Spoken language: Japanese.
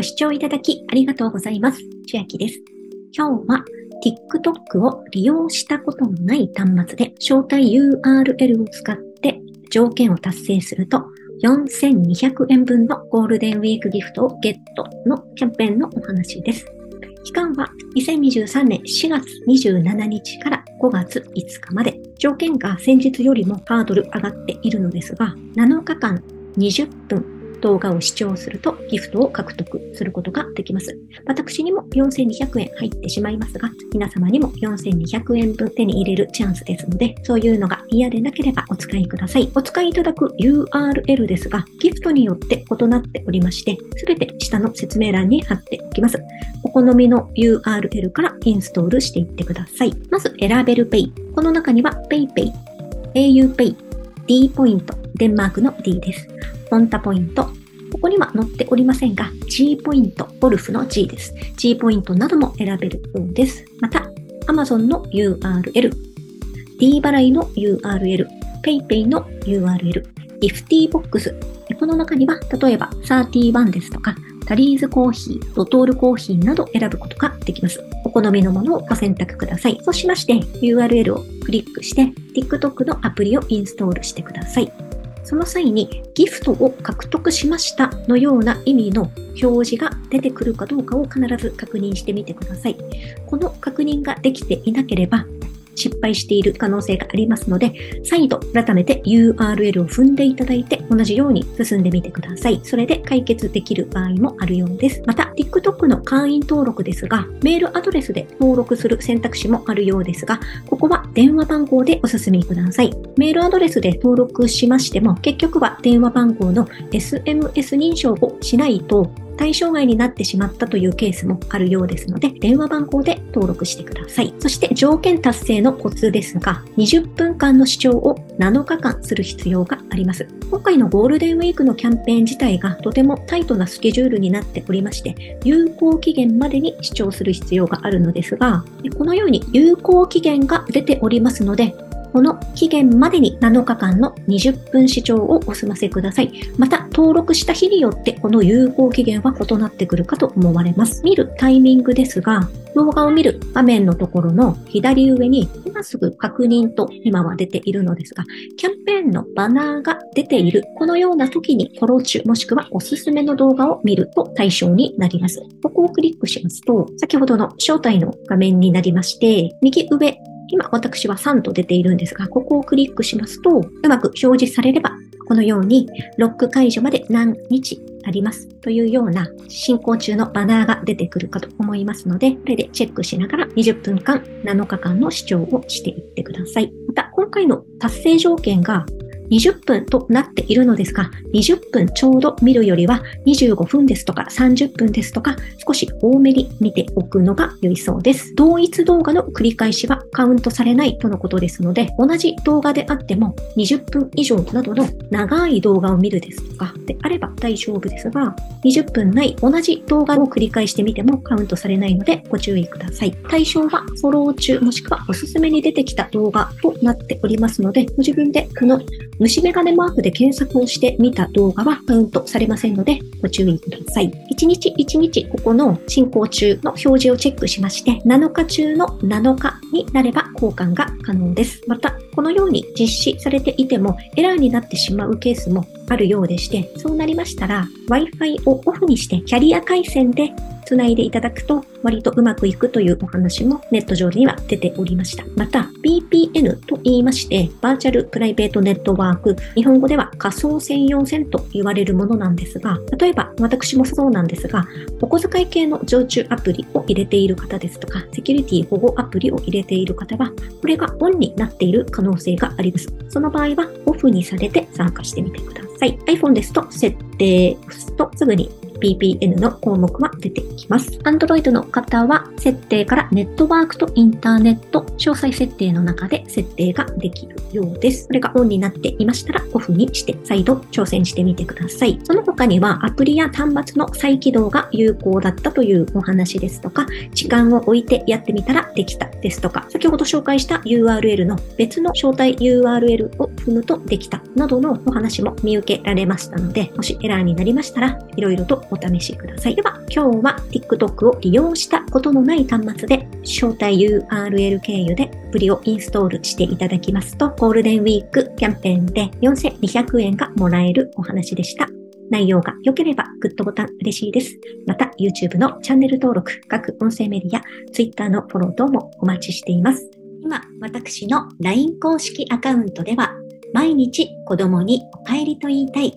ご視聴いただきありがとうございます。千秋です。今日は TikTok を利用したことのない端末で招待 URL を使って条件を達成すると4200円分のゴールデンウィークギフトをゲットのキャンペーンのお話です。期間は2023年4月27日から5月5日まで条件が先日よりもハードル上がっているのですが7日間20分動画を視聴するとギフトを獲得することができます。私にも4200円入ってしまいますが、皆様にも4200円分手に入れるチャンスですので、そういうのが嫌でなければお使いください。お使いいただく URL ですが、ギフトによって異なっておりまして、すべて下の説明欄に貼っておきます。お好みの URL からインストールしていってください。まず選べる Pay。この中には PayPay、auPay、D ポイント、デンマークの D です。ポンタポイント、ここには載っておりませんが、G ポイント、ゴルフの G です。G ポイントなども選べるようです。また、Amazon の URL、D 払いの URL、PayPay の URL、GiftyBox。この中には、例えば31ですとか、タリーズコーヒー、ドトールコーヒーなど選ぶことができます。お好みのものをご選択ください。そうしまして、URL をクリックして、TikTok のアプリをインストールしてください。その際にギフトを獲得しましたのような意味の表示が出てくるかどうかを必ず確認してみてください。この確認ができていなければ失敗している可能性がありますので、再度改めて URL を踏んでいただいて同じように進んでみてください。それで解決できる場合もあるようです。また、TikTok の会員登録ですが、メールアドレスで登録する選択肢もあるようですが、ここは電話番号でお進みください。メールアドレスで登録しましても、結局は電話番号の SMS 認証をしないと対象外になってしまったというケースもあるようですので、電話番号で登録してください。そして条件達成のコツですが、20分間の視聴を7日間する必要があります。今回のゴールデンウィークのキャンペーン自体がとてもタイトなスケジュールになっておりまして、有効期限までに視聴する必要があるのですが、このように有効期限が出ておりますので、この期限までに7日間の20分視聴をお済ませください。また、登録した日によってこの有効期限は異なってくるかと思われます。見るタイミングですが、動画を見る画面のところの左上に今すぐ確認と今は出ているのですが、キャンペーンのバナーが出ているこのような時にフォロー中もしくはおすすめの動画を見ると対象になります。ここをクリックしますと、先ほどの招待の画面になりまして、右上今私は3と出ているんですが、ここをクリックしますと、うまく表示されれば、このようにロック解除まで何日ありますというような進行中のバナーが出てくるかと思いますので、これでチェックしながら20分間、7日間の視聴をしていってください。また、今回の達成条件が20分となっているのですが、20分ちょうど見るよりは25分ですとか30分ですとか少し多めに見ておくのが良いそうです。同一動画の繰り返しはカウントされないとのことですので、同じ動画であっても20分以上などの長い動画を見るですとかであれば大丈夫ですが、20分ない同じ動画を繰り返してみてもカウントされないのでご注意ください。対象はフォロー中もしくはおすすめに出てきた動画となっておりますので、ご自分でこの虫眼鏡マークで検索をしてみた動画はカウントされませんのでご注意ください。1日1日ここの進行中の表示をチェックしまして、7日中の7日になれば交換が可能です。また、このように実施されていてもエラーになってしまうケースもあるようでして、そうなりましたら Wi-Fi をオフにしてキャリア回線でつないでいただくと割とうまくいくというお話もネット上には出ておりました。また VPN と言いましてバーチャルプライベートネットワーク日本語では仮想専用線と言われるものなんですが例えば私もそうなんですがお小遣い系の常駐アプリを入れている方ですとかセキュリティ保護アプリを入れている方はこれがオンになっている可能性があります。その場合はオフにされて参加してみてください。iPhone ですと設定押すとすぐに VPN の項目は出てきます。Android の方は設定からネットワークとインターネット詳細設定の中で設定ができるようです。これがオンになっていましたらオフにして再度挑戦してみてください。その他にはアプリや端末の再起動が有効だったというお話ですとか、時間を置いてやってみたらできたですとか、先ほど紹介した URL の別の招待 URL を踏むとできたなどのお話も見受けられましたので、もしエラーになりましたら、いろいろとお試しください。では、今日は TikTok を利用したことのない端末で、招待 URL 経由でアプリをインストールしていただきますと、ゴールデンウィークキャンペーンで4200円がもらえるお話でした。内容が良ければグッドボタン嬉しいです。また YouTube のチャンネル登録、各音声メディア、Twitter のフォロー等もお待ちしています。今、私の LINE 公式アカウントでは、毎日子供にお帰りと言いたい、